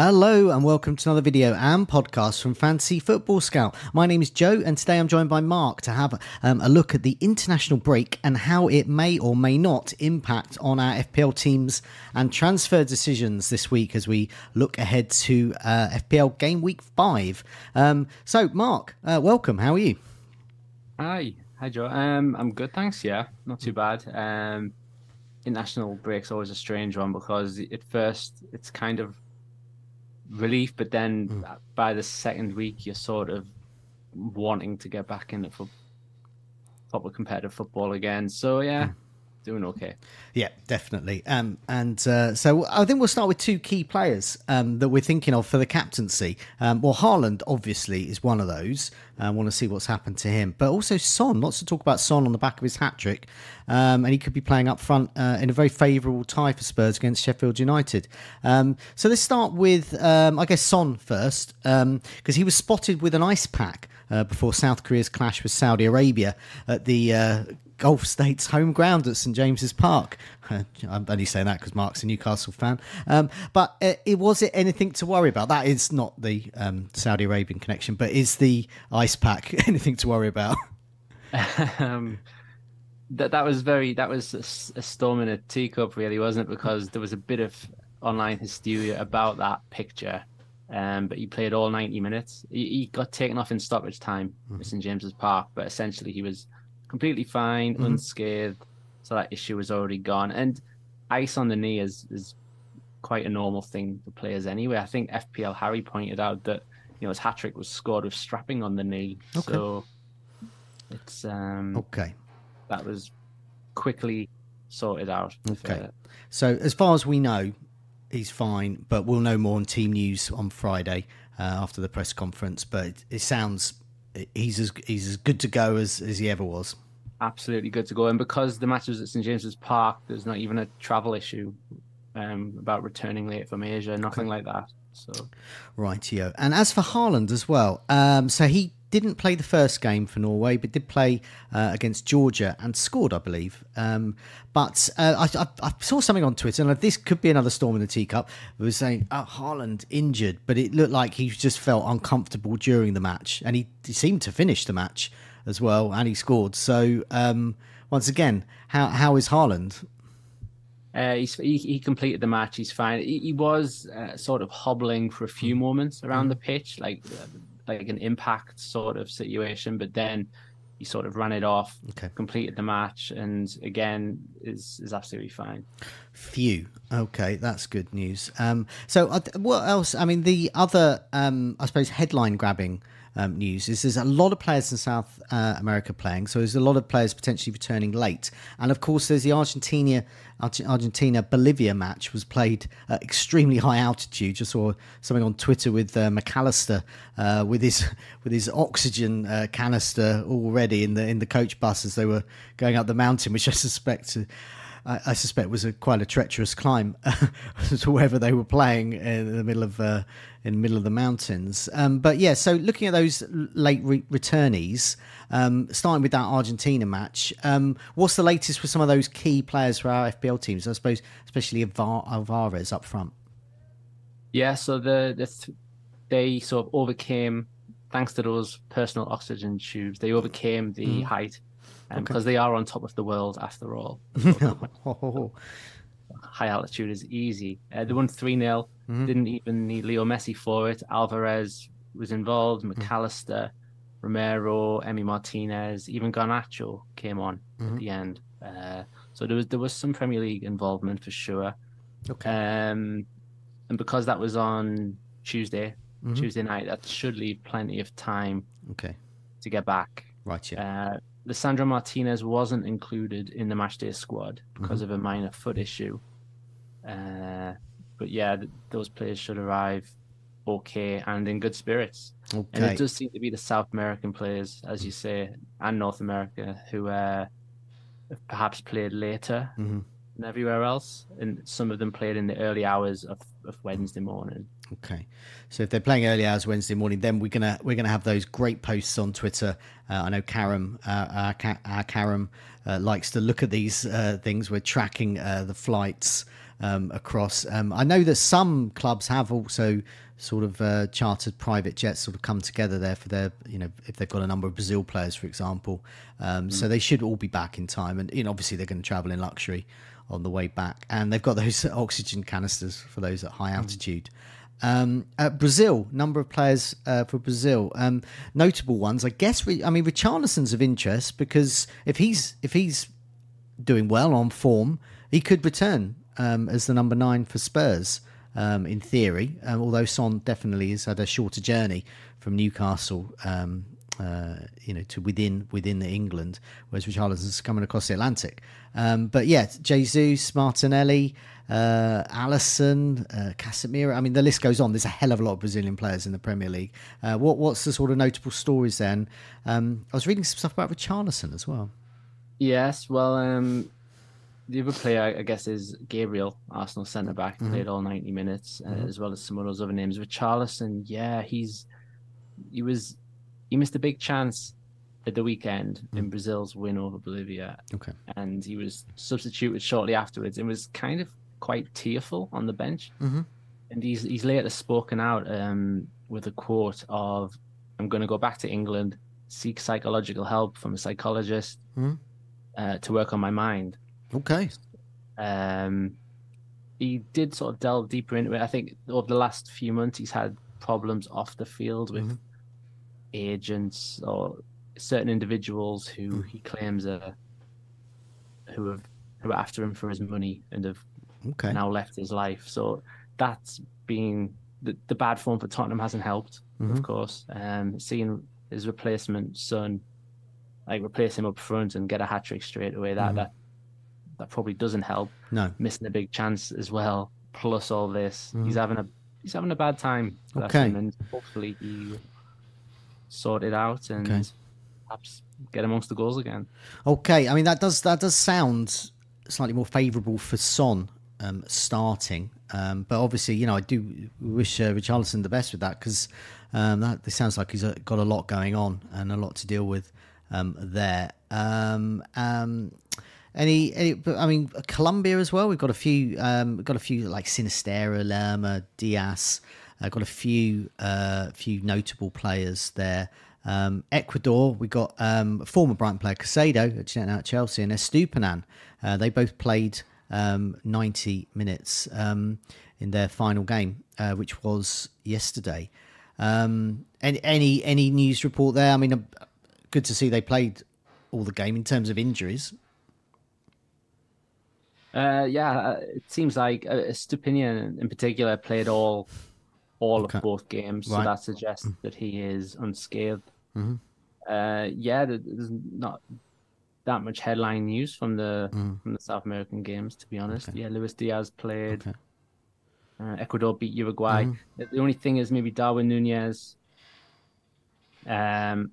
Hello and welcome to another video and podcast from Fantasy Football Scout. My name is Joe and today I'm joined by Marc to have um, a look at the international break and how it may or may not impact on our FPL teams and transfer decisions this week as we look ahead to uh, FPL game week five. Um, so, Marc, uh, welcome. How are you? Hi, hi Joe. Um, I'm good, thanks. Yeah, not too bad. Um, international break's always a strange one because at first it's kind of relief, but then mm. by the second week, you're sort of wanting to get back into fo- proper competitive football again. So yeah, mm. Doing okay. Yeah, definitely. Um, and uh, so I think we'll start with two key players um, that we're thinking of for the captaincy. Um, well, Haaland obviously is one of those. I want to see what's happened to him, but also Son. Lots to talk about Son on the back of his hat trick, um, and he could be playing up front uh, in a very favourable tie for Spurs against Sheffield United. Um, so let's start with, um, I guess, Son first, because he was spotted with an ice pack. Uh, before South Korea's clash with Saudi Arabia at the uh, Gulf States home ground at St James's Park. I'm only saying that because Marc's a Newcastle fan. Um, but uh, it was it anything to worry about? That is not the um, Saudi Arabian connection, but is the ice pack anything to worry about? um, that that was very that was a, a storm in a teacup, really, wasn't it? Because there was a bit of online hysteria about that picture. Um, but he played all 90 minutes. He, he got taken off in stoppage time mm. at St James's Park, but essentially he was completely fine, mm-hmm. unscathed. So that issue was already gone. And ice on the knee is is quite a normal thing for players anyway. I think FPL Harry pointed out that you know his hat trick was scored with strapping on the knee. Okay. So it's um okay. That was quickly sorted out. Okay. Uh, so as far as we know, he's fine, but we'll know more on team news on Friday uh, after the press conference. But it, it sounds he's as he's as good to go as as he ever was. Absolutely good to go, and because the match was at St James's Park, there's not even a travel issue um, about returning late from Asia, nothing okay. like that. So, right, rightio. And as for Haaland as well, um, so he didn't play the first game for Norway, but did play uh, against Georgia and scored, I believe. Um, but uh, I, I, I, saw something on Twitter, and this could be another storm in the teacup. It was saying oh, Haaland injured, but it looked like he just felt uncomfortable during the match, and he, he seemed to finish the match as well, and he scored. So um, once again, how how is Haaland? Uh, he, he completed the match. He's fine. He, he was uh, sort of hobbling for a few moments around mm. the pitch, like uh, like an impact sort of situation, but then he sort of ran it off, okay. completed the match, and again is is absolutely fine. Phew. Okay, that's good news. Um, so what else? I mean, the other, um, I suppose, headline grabbing um, news is there's a lot of players in South uh, America playing, so there's a lot of players potentially returning late, and of course there's the Argentina Argentina Bolivia match was played at extremely high altitude. Just saw something on Twitter with uh, Mac Allister uh, with his with his oxygen uh, canister already in the in the coach bus as they were going up the mountain, which I suspect I, I suspect was a quite a treacherous climb to wherever they were playing in the middle of uh, in the middle of the mountains. Um, but yeah, so looking at those late re- returnees, um, starting with that Argentina match, um, what's the latest for some of those key players for our FPL teams? I suppose, especially Alvarez up front. Yeah, so the, the th- they sort of overcame thanks to those personal oxygen tubes. They overcame the mm. height um, because okay. they are on top of the world after all. oh. High altitude is easy. Uh, they won 3 0. Mm-hmm. Didn't even need Leo Messi for it. Alvarez was involved, Mac Allister, mm-hmm. Romero, Emi Martinez, even Garnacho came on mm-hmm. at the end. Uh, so there was there was some Premier League involvement for sure. Okay. Um, and because that was on Tuesday, mm-hmm. Tuesday night, that should leave plenty of time. Okay. To get back. Right. Yeah. Uh, Lisandro Martinez wasn't included in the matchday squad because mm-hmm. of a minor foot issue. Uh, but yeah, th- those players should arrive okay and in good spirits. Okay. And it does seem to be the South American players, as you say, and North America who uh, perhaps played later mm-hmm. Than everywhere else. And some of them played in the early hours of, of Wednesday morning. Okay, so if they're playing early hours Wednesday morning, then we're gonna we're gonna have those great posts on Twitter. Uh, I know Karam, uh, our, our Karam, uh, likes to look at these uh, things. We're tracking uh, the flights um, across. Um, I know that some clubs have also sort of uh, chartered private jets sort of come together there for their, you know, if they've got a number of Brazil players, for example. Um, mm. So they should all be back in time. And, you know, obviously they're going to travel in luxury on the way back. And they've got those oxygen canisters for those at high mm. altitude. Um, Brazil, number of players uh, for Brazil, um, notable ones. I guess. We, I mean, Richarlison's of interest because if he's if he's doing well on form, he could return um, as the number nine for Spurs um, in theory. Um, although Son definitely has had a shorter journey from Newcastle, um, uh, you know, to within within the England, whereas Richarlison's coming across the Atlantic. Um, but yeah, Jesus, Martinelli, uh, Alisson, uh, Casemiro. I mean, the list goes on. There's a hell of a lot of Brazilian players in the Premier League. Uh, what what's the sort of notable stories then? Um, I was reading some stuff about Richarlison as well. Yes, well, um, the other player, I guess, is Gabriel, Arsenal centre back, mm-hmm. played all ninety minutes, uh, mm-hmm. as well as some of those other names. Richarlison, yeah, he's he was he missed a big chance at the weekend mm-hmm. in Brazil's win over Bolivia. Okay, and he was substituted shortly afterwards, and was kind of quite tearful on the bench. Mm-hmm. And he's he's later spoken out um, with a quote of, "I'm going to go back to England, seek psychological help from a psychologist." Mm-hmm. Uh, to work on my mind. Okay. Um, he did sort of delve deeper into it. I think over the last few months, he's had problems off the field with mm-hmm. Agents or certain individuals who mm. he claims are who have who are after him for his money and have okay. now left his life. So that's been the, the bad form for Tottenham hasn't helped, mm-hmm. of course. Um, seeing his replacement Son like replace him up front and get a hat trick straight away that mm-hmm. that that probably doesn't help. No, missing a big chance as well. Plus all this, mm. he's having a he's having a bad time. Okay, and hopefully he sort it out and okay. perhaps get amongst the goals again. Okay, I mean that does that does sound slightly more favourable for Son um, starting, um, but obviously you know I do wish uh, Richarlison the best with that because um, that this sounds like he's got a lot going on and a lot to deal with um, there. Um, um, any, any, I mean, Colombia as well. We've got a few, um, got a few like Sinisterra, Lerma, Diaz. Uh, got a few, uh, few notable players there. Um, Ecuador, we got um, former Brighton player Caicedo at Chelsea and Estupiñán. Uh, they both played um, 90 minutes um, in their final game, uh, which was yesterday. Um, any, any news report there? I mean, uh, good to see they played all the game in terms of injuries. Uh, yeah, uh, it seems like uh, Stupinian in particular played all all okay. of both games, right. so that suggests that he is unscathed. Mm-hmm. Uh, yeah, there's not that much headline news from the mm. from the South American games, to be honest. Okay. Yeah, Luis Diaz played. Okay. Uh, Ecuador beat Uruguay. Mm-hmm. The only thing is maybe Darwin Nunez um,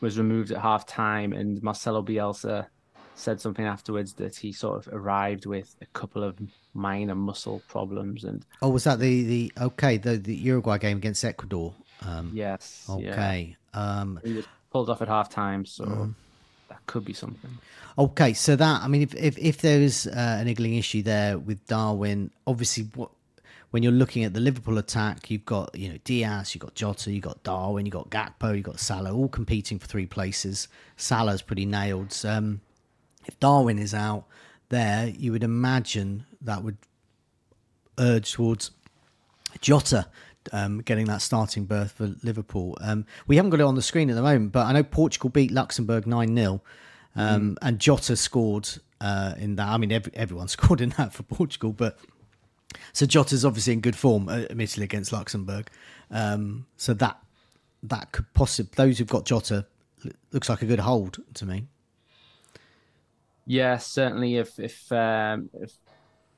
was removed at half time, and Marcelo Bielsa said something afterwards that he sort of arrived with a couple of minor muscle problems and oh was that the the okay the the uruguay game against ecuador um yes okay yeah. um he was pulled off at half time so mm. that could be something okay so that i mean if if, if there is uh, an niggling issue there with darwin obviously what when you're looking at the Liverpool attack, you've got you know Diaz, you've got Jota, you've got Darwin, you've got Gakpo, you've got Salah, all competing for three places. Salah's pretty nailed. Um, if Darwin is out there, you would imagine that would urge towards Jota um, getting that starting berth for Liverpool. Um, we haven't got it on the screen at the moment, but I know Portugal beat Luxembourg 9 0, um, mm. and Jota scored uh, in that. I mean, every, everyone scored in that for Portugal, but so Jota's obviously in good form, uh, admittedly, against Luxembourg. Um, so that that could possibly, those who've got Jota, looks like a good hold to me. Yeah, certainly. If if um, if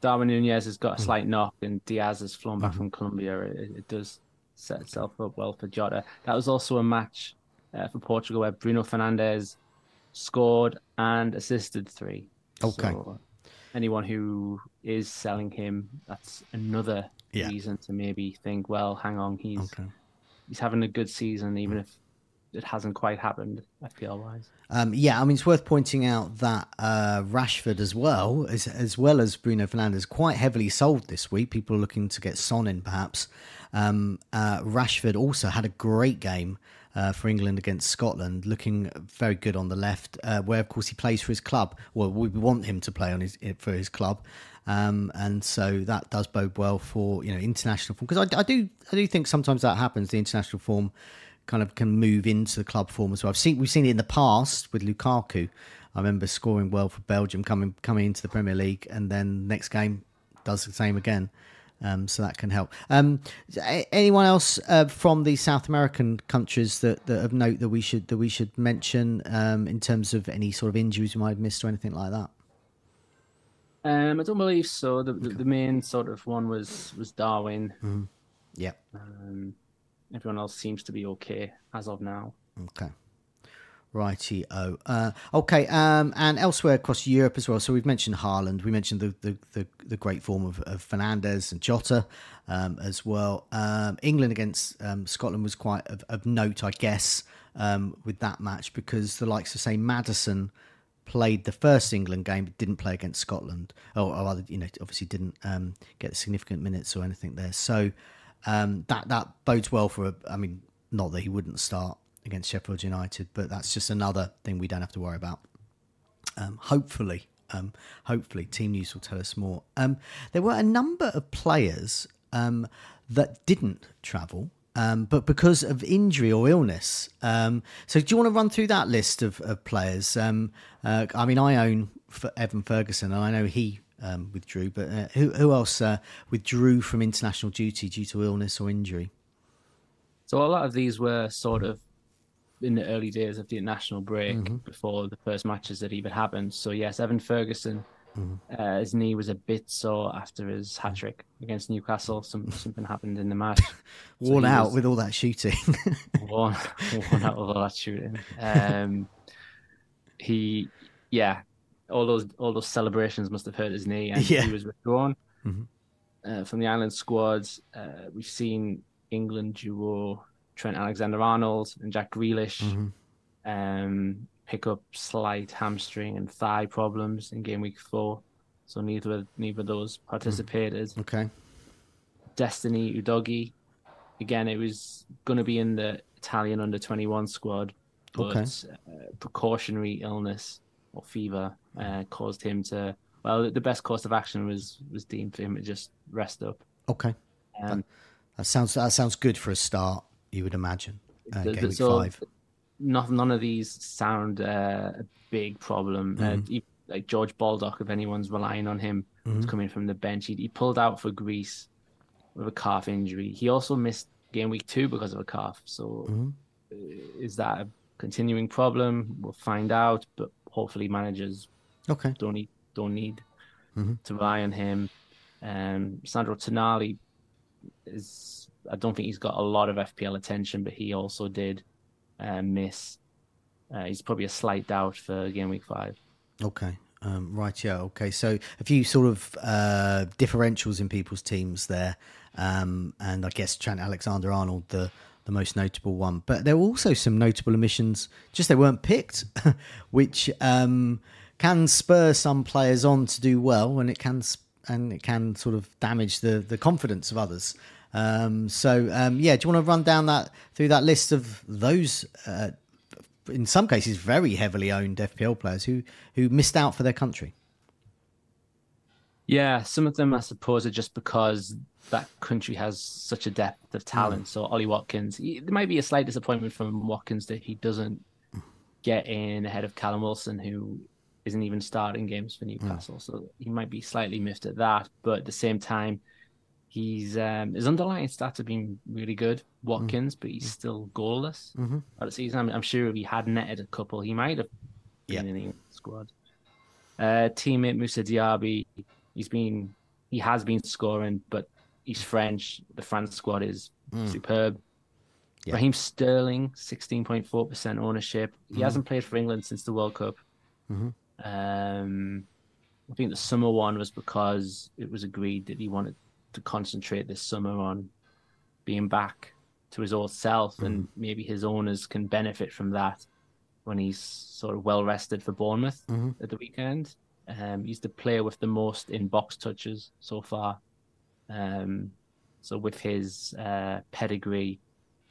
Darwin Nunez has got a hmm. slight knock and Diaz has flown back mm-hmm. from Colombia, it, it, does set itself up well for Jota. That was also a match uh, for Portugal where Bruno Fernandes scored and assisted three. Okay. So anyone who is selling him, that's another Yeah. reason to maybe think, well, hang on, he's Okay. he's having a good season, even if it hasn't quite happened FPL wise. Um, yeah, I mean, it's worth pointing out that uh, Rashford as well, as, as well as Bruno Fernandes, quite heavily sold this week. People are looking to get Son in, perhaps. Um, uh, Rashford also had a great game uh, for England against Scotland, looking very good on the left, uh, where of course he plays for his club. Well, we want him to play on his for his club, um, and so that does bode well for you know international form. Because I, I do I do think sometimes that happens. The international form kind of can move into the club form as well. I've seen we've seen it in the past with Lukaku. I remember scoring well for Belgium coming coming into the Premier League, and then next game does the same again. Um, so that can help. Um, anyone else uh, from the South American countries that, that of note that we should that we should mention um, in terms of any sort of injuries we might have missed or anything like that? Um, I don't believe so. The, the the main sort of one was was Darwin. Yeah. Everyone else seems to be okay as of now. Okay. Righty oh. Uh, okay, um, and elsewhere across Europe as well. So we've mentioned Haaland. We mentioned the the, the, the great form of, of Fernandes and Jota um, as well. Um, England against um, Scotland was quite of, of note, I guess, um, with that match because the likes of say Maddison played the first England game but didn't play against Scotland, or, or other, you know, obviously didn't um, get significant minutes or anything there. So um, that that bodes well for. A, I mean, not that he wouldn't start against Sheffield United, but that's just another thing we don't have to worry about. Um, hopefully, um, hopefully, Team News will tell us more. Um, there were a number of players um, that didn't travel. Um, but because of injury or illness, so do you want to run through that list of, of players? Uh, I mean, I own Evan Ferguson, and I know he um, withdrew. But uh, who, who else uh, withdrew from international duty due to illness or injury? So a lot of these were sort of in the early days of the international break Mm-hmm. before the first matches that even happened. So yes, Evan Ferguson, Mm-hmm. uh, his knee was a bit sore after his hat trick against Newcastle. Some something happened in the match. Worn he out with all that shooting. worn, worn out of all that shooting. Um, he, yeah, all those all those celebrations must have hurt his knee, and Yeah. he was withdrawn Mhm. uh, from the Ireland squads. Uh, we've seen England duo Trent Alexander-Arnold and Jack Grealish Mhm. um, pick up slight hamstring and thigh problems in game week four. So neither neither of those participated. okay. Destiny Udogie. Again, it was going to be in the Italian under 21 squad, but Okay. uh, precautionary illness or fever uh, caused him to. Well, the best course of action was was deemed for him to just rest up. Okay. Um, That sounds that sounds good for a start. You would imagine. Uh, the- game the- week so five. None, none of these sound uh, a big problem. Uh, Mm-hmm. e- like George Baldock, if anyone's relying on him, Mm-hmm. was coming from the bench. He, he pulled out for Greece with a calf injury. He also missed game week two because of a calf. So Mm-hmm. uh, is that a continuing problem? We'll find out. But hopefully, managers Okay. don't need don't need Mm-hmm. to rely on him. Um, Sandro Tonali is I don't think he's got a lot of FPL attention, but he also did uh, miss. Uh, he's probably a slight doubt for game week five. Okay. Um, right. Yeah. Okay. So a few sort of uh, differentials in people's teams there, um, and I guess Trent Alexander Arnold the the most notable one. But there were also some notable omissions. Just they weren't picked, which um, can spur some players on to do well, and it can and it can sort of damage the the confidence of others. Um, so um, yeah, do you want to run down that through that list of those? Uh, in some cases, very heavily owned FPL players who who missed out for their country. Yeah, some of them I suppose are just because that country has such a depth of talent. So Ollie Watkins, he, there might be a slight disappointment from Watkins that he doesn't get in ahead of Callum Wilson, who isn't even starting games for Newcastle. So he might be slightly miffed at that. But at the same time, he's um, his underlying stats have been really good, Watkins, but he's still goalless Mhm. out the season. I'm, I'm sure if he had netted a couple, he might have been in the squad. Uh, teammate Moussa Diaby, he's been he has been scoring, but he's French. The France squad is superb. Yeah. Raheem Sterling, sixteen point four percent ownership. He hasn't played for England since the World Cup. Mhm. Um, I think the summer one was because it was agreed that he wanted to concentrate this summer on being back to his old self, mm. and maybe his owners can benefit from that when he's sort of well rested for Bournemouth mm-hmm. at the weekend. Um, he's the player with the most in box touches so far. Um, so with his uh, pedigree,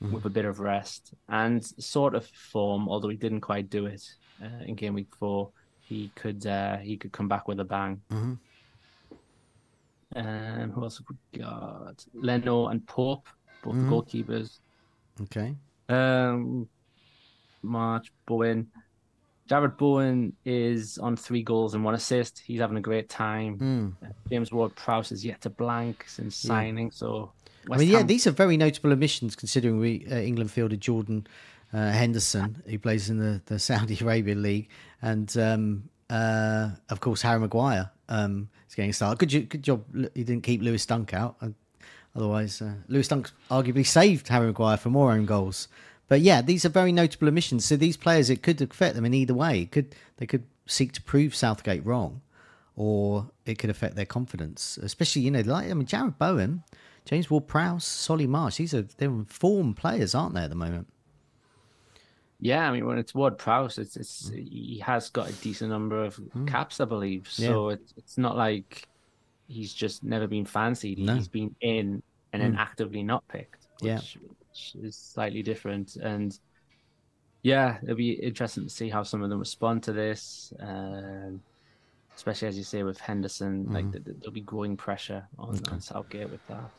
mm-hmm. with a bit of rest and sort of form, although he didn't quite do it uh, in game week four, he could uh, he could come back with a bang. Mm-hmm. Um, who else have we got? Leno and Pope, both mm-hmm. goalkeepers. Okay. Um, March Bowen. Jarrod Bowen is on three goals and one assist. He's having a great time. Mm. James Ward Prowse is yet to blank since signing. So, West I mean, Ham... yeah, these are very notable omissions considering we uh, England fielded Jordan uh, Henderson, who plays in the, the Saudi Arabia League, and um, uh, of course Harry Maguire um, is getting started. Good, good job. He didn't keep Lewis Dunk out. Otherwise, uh, Lewis Dunk arguably saved Harry Maguire for more own goals. But yeah, these are very notable omissions. So these players, it could affect them in either way. It could they could seek to prove Southgate wrong, or it could affect their confidence. Especially, you know, like I mean, Jarrod Bowen, James Ward-Prowse, Solly March. These are they're form players, aren't they, at the moment? Yeah, I mean, when it's Ward Prowse, it's, it's mm. he has got a decent number of mm. caps, I believe. So yeah. it's it's not like he's just never been fancied. No. He's been in and then mm. actively not picked. Which, yeah is slightly different. And yeah, it'll be interesting to see how some of them respond to this. Um, especially as you say with Henderson, mm like the, the, there'll be growing pressure on, okay. on Southgate with that.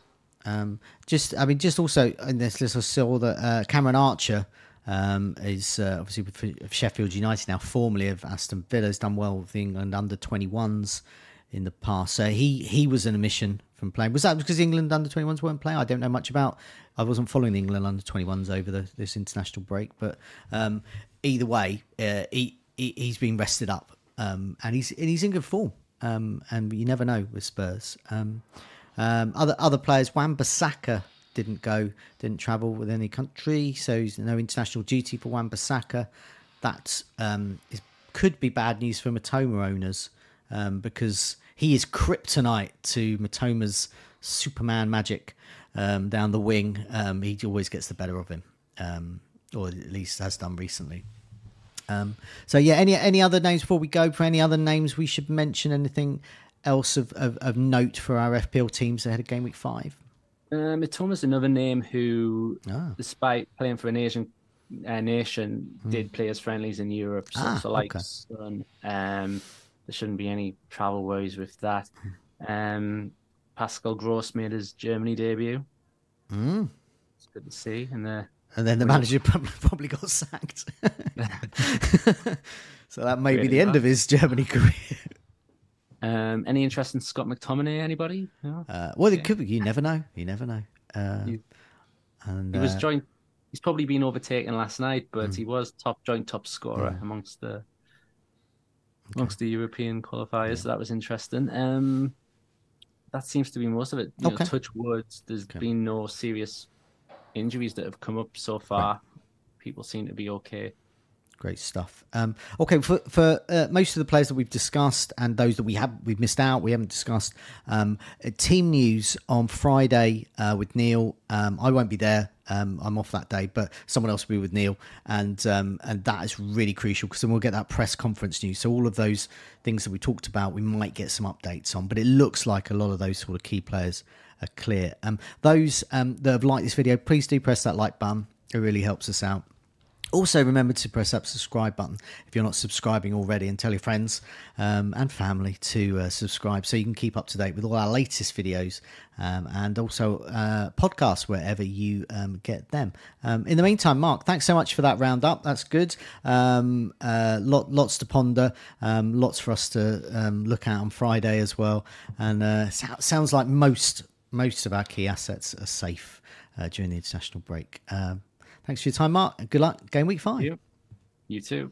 Um, just, I mean, just also in this list, I saw that uh, Cameron Archer um, is uh, obviously with Sheffield United now, formerly of Aston Villa, has done well with the England under 21s in the past. So he he was an omission from playing. Was that because England under 21s weren't playing? I don't know much about. I wasn't following the England under 21s over the, this international break, but um, either way, uh, he, he has been rested up um, and he's and he's in good form. Um, and you never know with Spurs. Um, um, other other players, Wan-Bissaka didn't go, didn't travel with any country, so there's no international duty for Wan-Bissaka. That um, is, could be bad news for Mitoma owners because he is kryptonite to Mitoma's Superman magic um, down the wing. Um, he always gets the better of him, um, or at least has done recently. Um, so yeah, any any other names before we go? For any other names we should mention? Anything else of, of, of note for our FPL teams ahead of game week five? Um, Mitoma's another name who, ah. despite playing for an Asian uh, nation, mm. did play as friendlies in Europe. So, ah, so like okay. Son, um, there shouldn't be any travel worries with that. Um, Pascal Gross made his Germany debut. Mm. It's good to see. And the and then the manager probably got sacked. so that may really be the end of his Germany career. Um, any interest in Scott McTominay? Anybody? No? Uh, well, it could be. You never know. You never know. Uh, he, and he was uh, joint. He's probably been overtaken last night, but mm. he was top joint top scorer mm. amongst the amongst the European qualifiers. So that was interesting. Um, that seems to be most of it. You okay. Know, touch words. There's okay. been no serious injuries that have come up so far. Right. People seem to be okay. Great stuff. Um, okay, for for uh, most of the players that we've discussed and those that we have we've missed out, we haven't discussed. Um, team news on Friday uh, with Neil. Um, I won't be there. Um, I'm off that day, but someone else will be with Neil, and um, and that is really crucial because then we'll get that press conference news. So all of those things that we talked about, we might get some updates on. But it looks like a lot of those sort of key players are clear. Um, those that have liked this video, please do press that like button. It really helps us out. Also, remember to press that subscribe button if you're not subscribing already, and tell your friends um, and family to uh, subscribe so you can keep up to date with all our latest videos um, and also uh, podcasts wherever you um, get them. Um, in the meantime, Marc, thanks so much for that roundup. That's good. Um, uh, lot, lots to ponder, um, lots for us to look at on Friday as well. And uh, sounds like most most of our key assets are safe uh, during the international break. Thanks for your time, Marc. Good luck. Game week five. You, you too.